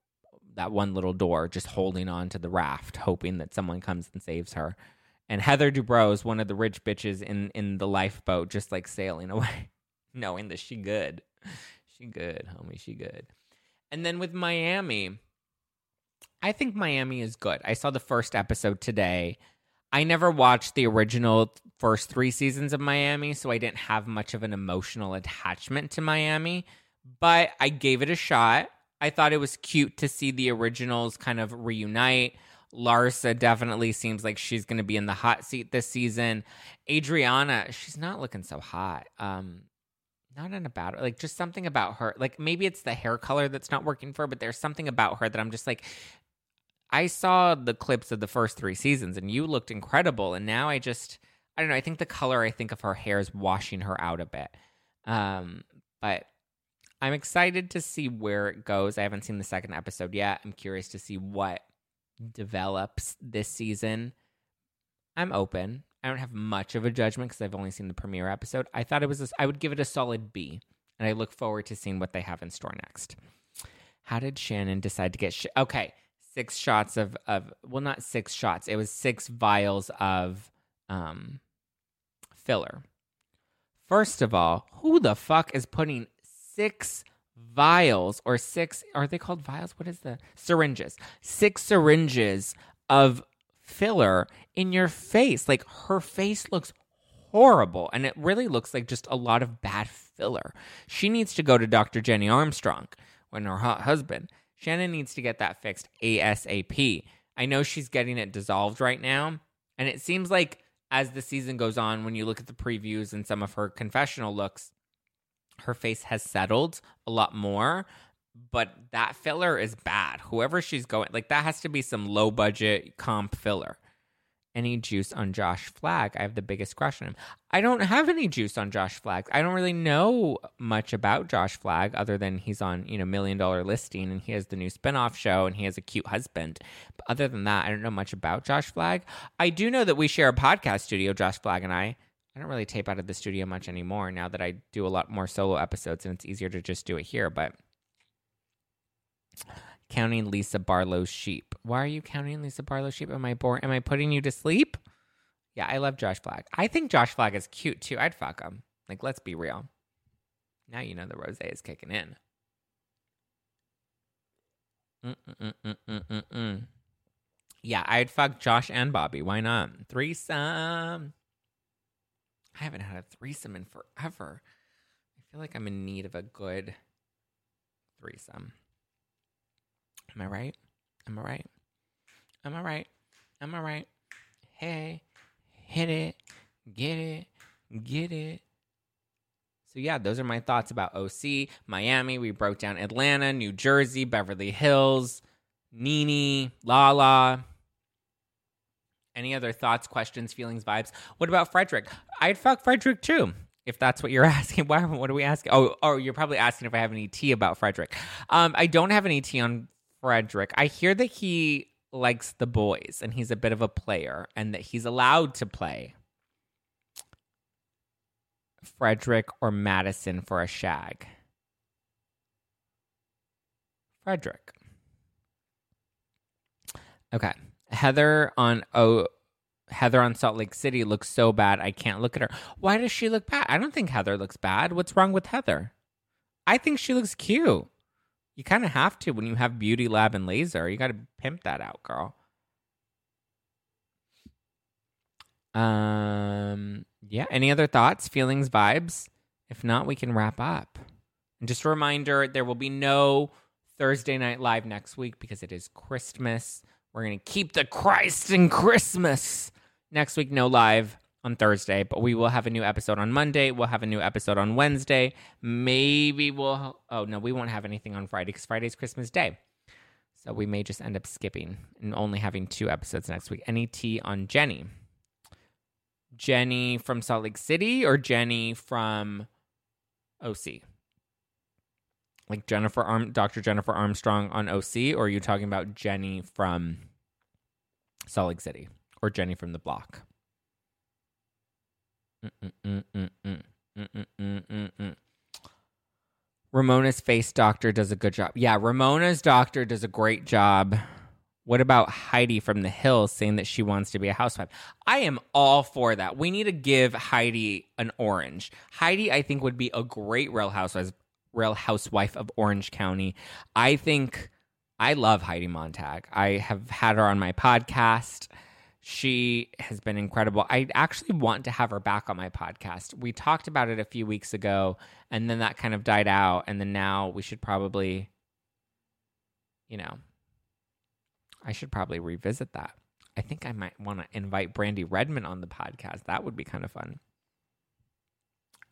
that one little door just holding on to the raft hoping that someone comes and saves her and Heather Dubrow is one of the rich bitches in in the lifeboat, just like sailing away, knowing that she good, she good, homie, she good. And then with Miami, I think Miami is good. I saw the first episode today. I never watched the original first three seasons of Miami, so I didn't have much of an emotional attachment to Miami, but I gave it a shot. I thought it was cute to see the originals kind of reunite. Larsa definitely seems like she's going to be in the hot seat this season. Adriana, she's not looking so hot. Um, not in a bad like just something about her. Like maybe it's the hair color that's not working for her, but there's something about her that I'm just like. I saw the clips of the first three seasons, and you looked incredible. And now I just, I don't know. I think the color I think of her hair is washing her out a bit. Um, but I'm excited to see where it goes. I haven't seen the second episode yet. I'm curious to see what develops this season, I'm open. I don't have much of a judgment because I've only seen the premiere episode. I thought it was, a, I would give it a solid B, and I look forward to seeing what they have in store next. How did Shannon decide to get? Sh- okay, six shots of of well, not six shots. It was six vials of um filler. First of all, who the fuck is putting six vials or six are they called vials? What is the syringes? Six syringes of filler in your face. Like her face looks horrible and it really looks like just a lot of bad filler. She needs to go to dr jenny armstrong when her husband. Shannon needs to get that fixed asap i know she's getting it dissolved right now and it seems like as the season goes on when you look at the previews and some of her confessional looks her face has settled a lot more but that filler is bad. Whoever she's going like that has to be some low budget comp filler any juice on Josh Flagg? I have the biggest crush on him. I don't have any juice on Josh Flagg. I don't really know much about Josh Flagg other than he's on, you know, Million Dollar Listing and he has the new spinoff show and he has a cute husband. But other than that, I don't know much about Josh Flagg. I do know that we share a podcast studio, Josh Flagg and I. I don't really tape out of the studio much anymore now that I do a lot more solo episodes and it's easier to just do it here, but counting Lisa Barlow's sheep. Why are you counting Lisa Barlow's sheep? Am I boring? Am I putting you to sleep? Yeah, I love Josh Flagg. I think Josh Flagg is cute too. I'd fuck him. Like, let's be real. Now you know the rose is kicking in. Mm-mm-mm-mm-mm-mm. Yeah, I'd fuck Josh and Bobby. Why not? Threesome. I haven't had a threesome in forever. I feel like I'm in need of a good threesome. Am I right? Am I right? Am I right? Am I right? Hey, hit it, get it, get it. So, yeah, those are my thoughts about OC, Miami. We broke down Atlanta, New Jersey, Beverly Hills, Nene, Lala. Any other thoughts, questions, feelings, vibes? What about Frederick? I'd fuck Frederick too if that's what you're asking. Why? What are we asking? Oh, oh, you're probably asking if I have any tea about Frederick. Um, I don't have any tea on Frederick. I hear that he likes the boys and he's a bit of a player and that he's allowed to play Frederick or Madison for a shag. Frederick. Okay. Heather on oh Heather on Salt Lake City looks so bad I can't look at her. Why does she look bad? I don't think Heather looks bad. What's wrong with Heather? I think she looks cute. You kind of have to when you have Beauty Lab and Laser. You got to pimp that out, girl. Um, yeah. Any other thoughts, feelings, vibes? If not, we can wrap up. And just a reminder there will be no Thursday Night Live next week because it is Christmas. We're going to keep the Christ in Christmas. Next week, no live on Thursday, but we will have a new episode on Monday. We'll have a new episode on Wednesday. Maybe we'll. Oh, no, we won't have anything on Friday because Friday's Christmas Day. So we may just end up skipping and only having two episodes next week. Any tea on Jenny? Jenny from Salt Lake City or Jenny from OC? Like Jennifer Arm, Dr. Jennifer Armstrong on OC, or are you talking about Jenny from Salt Lake City or Jenny from the block? Ramona's face doctor does a good job. Yeah, Ramona's doctor does a great job. What about Heidi from the Hills saying that she wants to be a housewife? I am all for that. We need to give Heidi an orange. Heidi, I think, would be a great real housewife, real housewife of Orange County. I think I love Heidi Montag. I have had her on my podcast. She has been incredible. I actually want to have her back on my podcast. We talked about it a few weeks ago, and then that kind of died out. And then now we should probably, you know, I should probably revisit that. I think I might want to invite Brandi Redmond on the podcast. That would be kind of fun.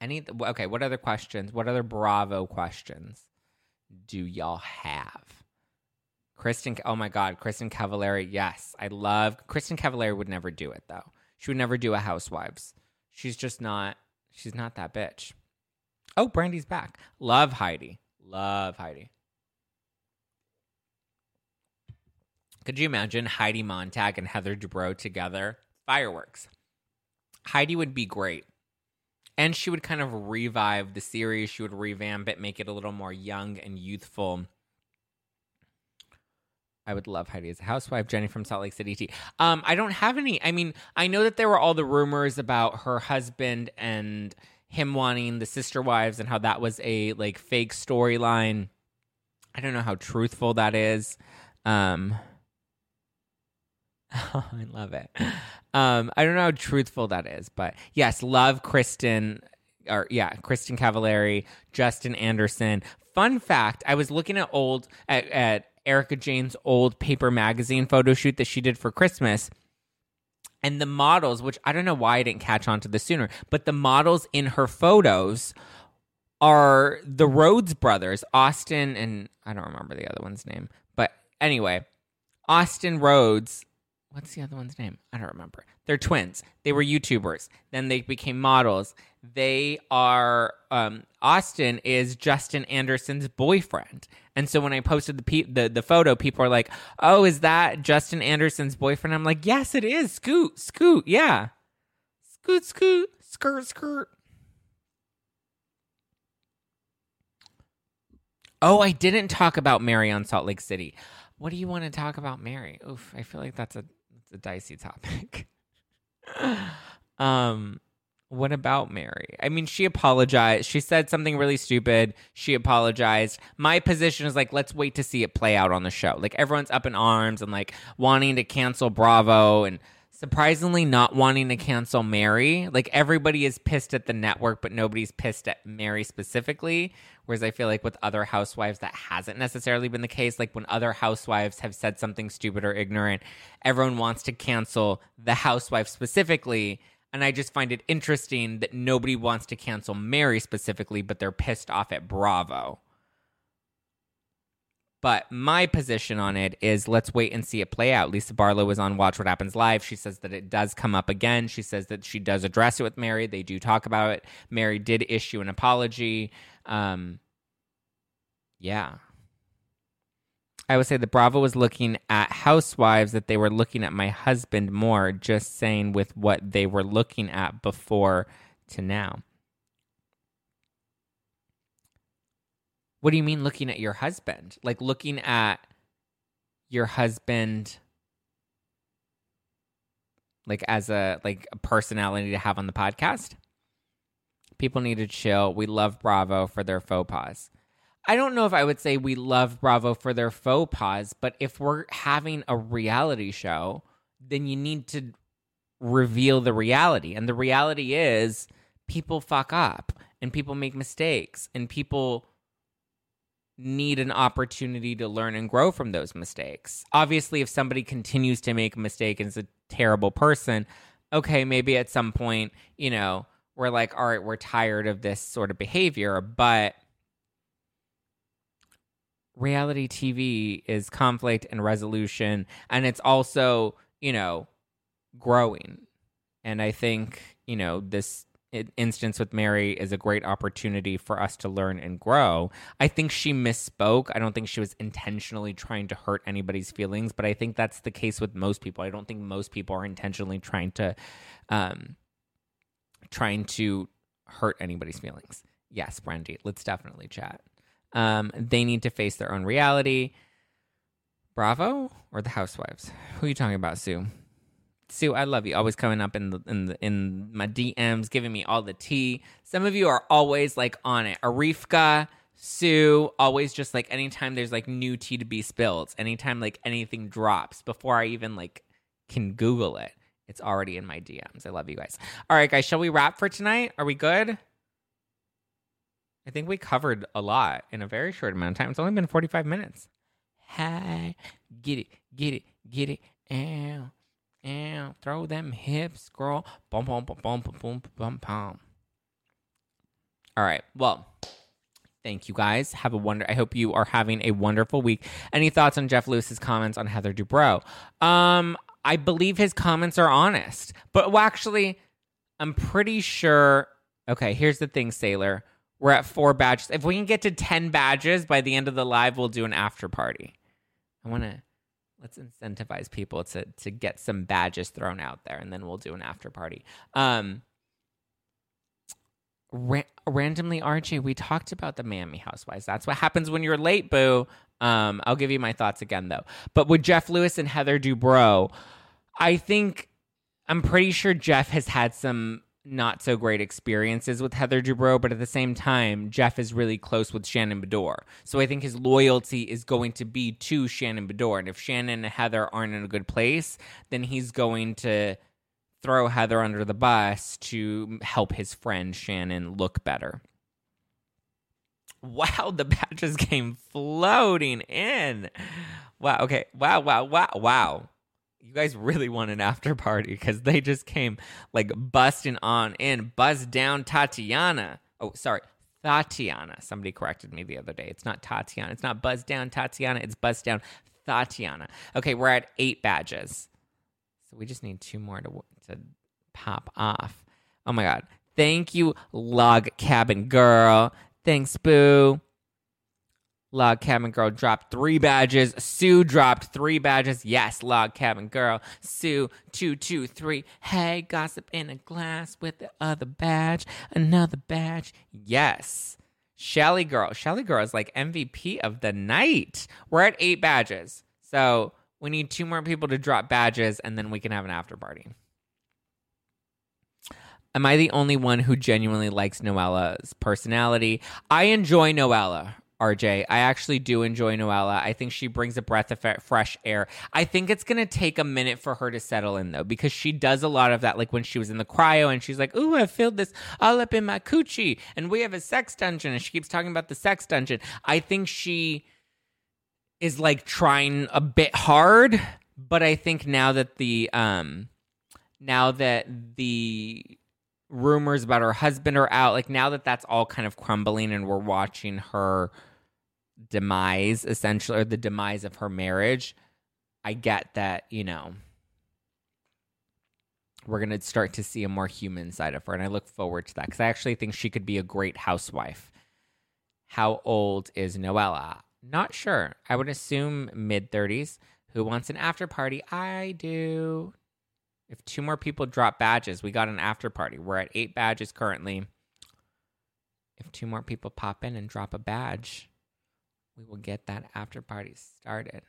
Any okay? What other questions? What other Bravo questions do y'all have? Kristin, oh my God, Kristin Cavallari. Yes, I love Kristin Cavallari. Would never do it though. She would never do a Housewives. She's just not. She's not that bitch. Oh, Brandi's back. Love Heidi. Love Heidi. Could you imagine Heidi Montag and Heather Dubrow together? Fireworks. Heidi would be great. And she would kind of revive the series. She would revamp it, make it a little more young and youthful I would love Heidi as a housewife. Jenny from Salt Lake City. T. Um, I don't have any. I mean, I know that there were all the rumors about her husband and him wanting the sister wives and how that was a like fake storyline. I don't know how truthful that is. Um, oh, I love it. Um, I don't know how truthful that is, but yes, love Kristin or yeah, Kristin Cavallari, Justin Anderson. Fun fact: I was looking at old at, at Erika Jayne's old paper magazine photo shoot that she did for Christmas. And the models, which I don't know why I didn't catch on to this sooner, but the models in her photos are the Rhodes brothers, Austin and I don't remember the other one's name. But anyway, Austin Rhodes what's the other one's name? I don't remember. They're twins. They were YouTubers. Then they became models. They are um, Austin is Justin Anderson's boyfriend. And so when I posted the, pe- the the photo, people are like, "Oh, is that Justin Anderson's boyfriend?" I'm like, "Yes, it is. Scoot, scoot, yeah, scoot, scoot, skirt, skirt." Oh, I didn't talk about Mary on Salt Lake City. What do you want to talk about Mary? Oof, I feel like that's a that's a dicey topic. um, what about Mary? I mean, she apologized. She said something really stupid. She apologized. My position is like, let's wait to see it play out on the show. Like everyone's up in arms and like wanting to cancel Bravo and surprisingly not wanting to cancel Mary. Like everybody is pissed at the network, but nobody's pissed at Mary specifically. Whereas I feel like with other housewives, that hasn't necessarily been the case. Like when other housewives have said something stupid or ignorant, everyone wants to cancel the housewife specifically. And I just find it interesting that nobody wants to cancel Mary specifically, but they're pissed off at Bravo. But my position on it is let's wait and see it play out. Lisa Barlow was on Watch What Happens Live. She says that it does come up again. She says that she does address it with Mary. They do talk about it. Mary did issue an apology. Um, yeah. I would say that Bravo was looking at housewives, that they were looking at my husband more, just saying with what they were looking at before to now. What do you mean looking at your husband? Like looking at your husband like as a like a personality to have on the podcast? People need to chill. We love Bravo for their faux pas. I don't know if I would say we love Bravo for their faux pas, but if we're having a reality show, then you need to reveal the reality. And the reality is people fuck up and people make mistakes and people need an opportunity to learn and grow from those mistakes. Obviously, if somebody continues to make a mistake and is a terrible person, okay, maybe at some point, you know, we're like, all right, we're tired of this sort of behavior, but reality TV is conflict and resolution, and it's also, you know, growing. And I think, you know, this instance with Mary is a great opportunity for us to learn and grow. I think she misspoke. I don't think she was intentionally trying to hurt anybody's feelings, but I think that's the case with most people. I don't think most people are intentionally trying to um trying to hurt anybody's feelings. Yes, Brandy, let's definitely chat. Um they need to face their own reality. Bravo or the housewives? Who are you talking about, Sue? Sue, I love you. Always coming up in the in the in my DMs, giving me all the tea. Some of you are always like on it. Arifka, Sue, always just like anytime there's like new tea to be spilled, anytime like anything drops, before I even like can Google it, it's already in my DMs. I love you guys. All right, guys, shall we wrap for tonight? Are we good? I think we covered a lot in a very short amount of time. It's only been 45 minutes. Hey, get it, get it, get it. Ow. And throw them hips, girl. Boom, boom, boom, boom, boom, boom, boom, boom. All right. Well, thank you guys. Have a wonder. I hope you are having a wonderful week. Any thoughts on Jeff Lewis's comments on Heather Dubrow? Um, I believe his comments are honest, but well, actually, I'm pretty sure. Okay, here's the thing, Sailor. We're at four badges. If we can get to 10 badges by the end of the live, we'll do an after party. I want to let's incentivize people to to get some badges thrown out there and then we'll do an after party. Um ra- randomly rj we talked about the miami housewives. That's what happens when you're late boo. Um i'll give you my thoughts again though. But with jeff lewis and heather dubrow i think i'm pretty sure jeff has had some not so great experiences with Heather Dubrow, but at the same time, Jeff is really close with Shannon Beador. So I think his loyalty is going to be to Shannon Beador. And if Shannon and Heather aren't in a good place, then he's going to throw Heather under the bus to help his friend Shannon look better. Wow, the badges came floating in. Wow, okay. Wow, wow, wow, wow you guys really want an after party because they just came like busting on in, buzz down Tatiana. Oh, sorry, Tatiana. Somebody corrected me the other day. It's not Tatiana. It's not buzz down Tatiana. It's buzz down Tatiana. Okay, we're at eight badges. So we just need two more to to pop off. Oh my god. Thank you, Log Cabin Girl. Thanks, Boo. Log Cabin Girl dropped three badges. Sue dropped three badges. Yes, Log Cabin Girl. Sue, two, two, three. Hey, gossip in a glass with the other badge. Another badge. Yes. Shelly Girl. Shelly Girl is like MVP of the night. We're at eight badges. So we need two more people to drop badges and then we can have an after party. Am I the only one who genuinely likes Noella's personality? I enjoy Noella. RJ. I actually do enjoy Noella. I think she brings a breath of fresh air. I think it's going to take a minute for her to settle in, though, because she does a lot of that. Like when she was in the cryo and she's like, Ooh, I filled this all up in my coochie. And we have a sex dungeon. And she keeps talking about the sex dungeon. I think she is like trying a bit hard. But I think now that the, um, now that the rumors about her husband are out, like now that that's all kind of crumbling and we're watching her demise essentially or the demise of her marriage i get that you know we're going to start to see a more human side of her and i look forward to that because i actually think she could be a great housewife. How old is noella? Not sure. I would assume mid 30s who wants an after party? I do. If two more people drop badges we got an after party. We're at eight badges currently. If two more people pop in and drop a badge we will get that after party started.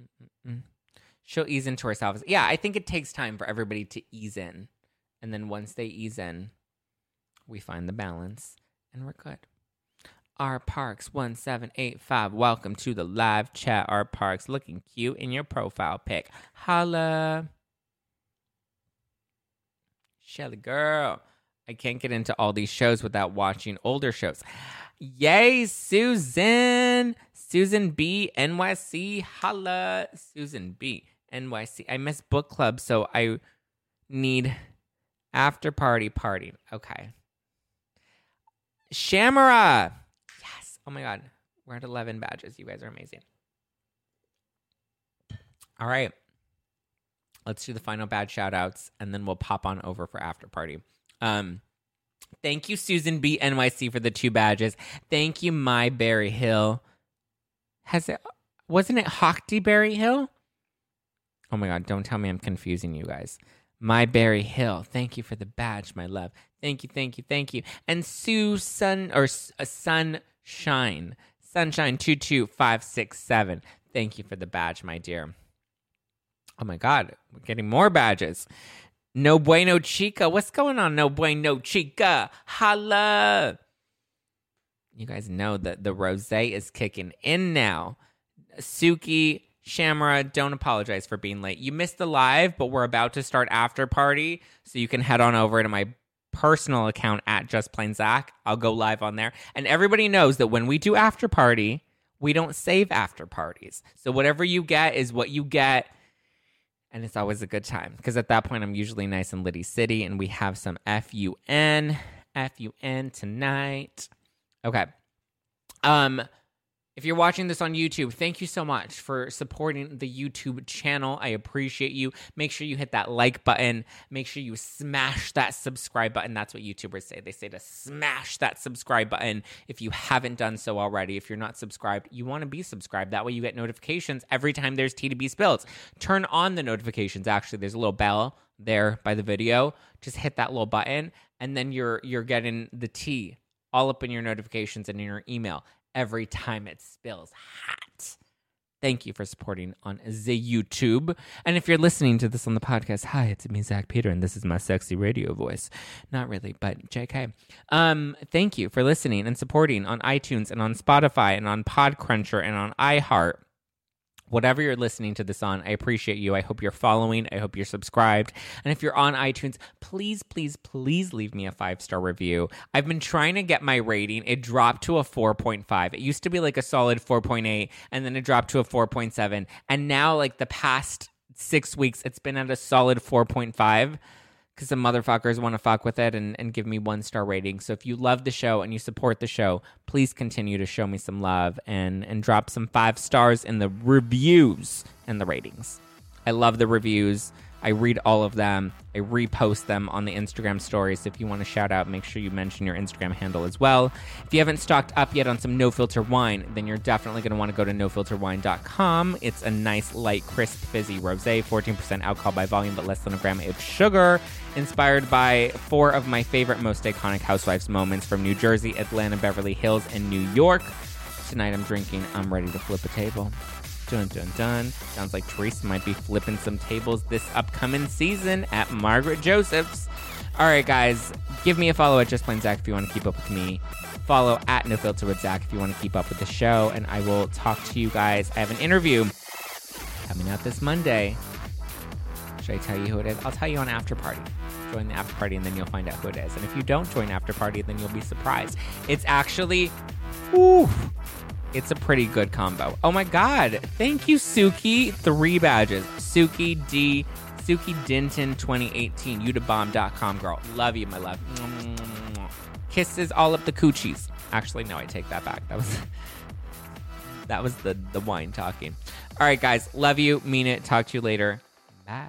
Mm-mm-mm. She'll ease into herself. Yeah, I think it takes time for everybody to ease in. And then once they ease in, we find the balance and we're good. R Parks 1785. Welcome to the live chat. R Parks looking cute in your profile pic. Holla. Shelly girl. I can't get into all these shows without watching older shows. Yay, Susan. Susan B, NYC. Holla. Susan B, NYC. I miss book club, so I need after party party. Okay. Shamara. Yes. Oh my God. We're at 11 badges. You guys are amazing. All right. Let's do the final bad shout outs and then we'll pop on over for after party. Um, Thank you, Susan B NYC, for the two badges. Thank you, My Berry Hill. Has it wasn't it Hockty Berry Hill? Oh my god, don't tell me I'm confusing you guys. My Berry Hill, thank you for the badge, my love. Thank you, thank you, thank you. And Sue Sun or uh, Sunshine, Sunshine two two five six seven. Thank you for the badge, my dear. Oh my god, we're getting more badges. No bueno chica. What's going on? No bueno chica. Holla. You guys know that the rose is kicking in now. Suki, Shamara, don't apologize for being late. You missed the live, but we're about to start after party, so you can head on over to my personal account at Just Plain Zack. I'll go live on there, and everybody knows that when we do after party, we don't save after parties. So whatever you get is what you get and it's always a good time because at that point I'm usually nice in Liddy City and we have some FUN FUN tonight. Okay. Um if you're watching this on YouTube, thank you so much for supporting the YouTube channel. I appreciate you. Make sure you hit that like button. Make sure you smash that subscribe button. That's what YouTubers say. They say to smash that subscribe button if you haven't done so already. If you're not subscribed, you want to be subscribed. That way you get notifications every time there's T2B spills. Turn on the notifications. Actually, there's a little bell there by the video. Just hit that little button and then you're you're getting the tea all up in your notifications and in your email every time it spills hot. Thank you for supporting on the YouTube. And if you're listening to this on the podcast, hi, it's me, Zack Peter, and this is my sexy radio voice. Not really, but JK. Um, thank you for listening and supporting on iTunes and on Spotify and on Podcruncher and on iHeart whatever you're listening to this on, I appreciate you. I hope you're following. I hope you're subscribed. And if you're on iTunes, please, please, please leave me a five star review. I've been trying to get my rating. It dropped to a 4.5. It used to be like a solid 4.8, and then it dropped to a 4.7. And now, like the past six weeks, it's been at a solid 4.5 because some motherfuckers want to fuck with it and, and give me one star rating. So if you love the show and you support the show, please continue to show me some love and and drop some five stars in the reviews and the ratings. I love the reviews. I read all of them. I repost them on the Instagram stories. If you want to shout out, make sure you mention your Instagram handle as well. If you haven't stocked up yet on some no filter wine, then you're definitely going to want to go to nofilterwine.com. It's a nice, light, crisp, fizzy rose, 14% alcohol by volume, but less than a gram of sugar. Inspired by four of my favorite, most iconic housewives moments from New Jersey, Atlanta, Beverly Hills, and New York. Tonight I'm drinking I'm Ready to Flip a Table. Dun dun dun. Sounds like Teresa might be flipping some tables this upcoming season at Margaret Josephs. All right, guys, give me a follow at Just Plain Zack if you want to keep up with me. Follow at No Filter with Zack if you want to keep up with the show, and I will talk to you guys. I have an interview coming out this Monday. Should I tell you who it is? I'll tell you on After Party. Join the After Party, and then you'll find out who it is. And if you don't join After Party, then you'll be surprised. It's actually, whew, it's a pretty good combo. Oh my god. Thank you, Suki. Three badges. Suki D. Suki Denton 2018. Udabomb.com, girl. Love you, my love. Kisses all up the coochies. Actually, no, I take that back. That was that was the the wine talking. All right, guys. Love you. Mean it. Talk to you later. Bye.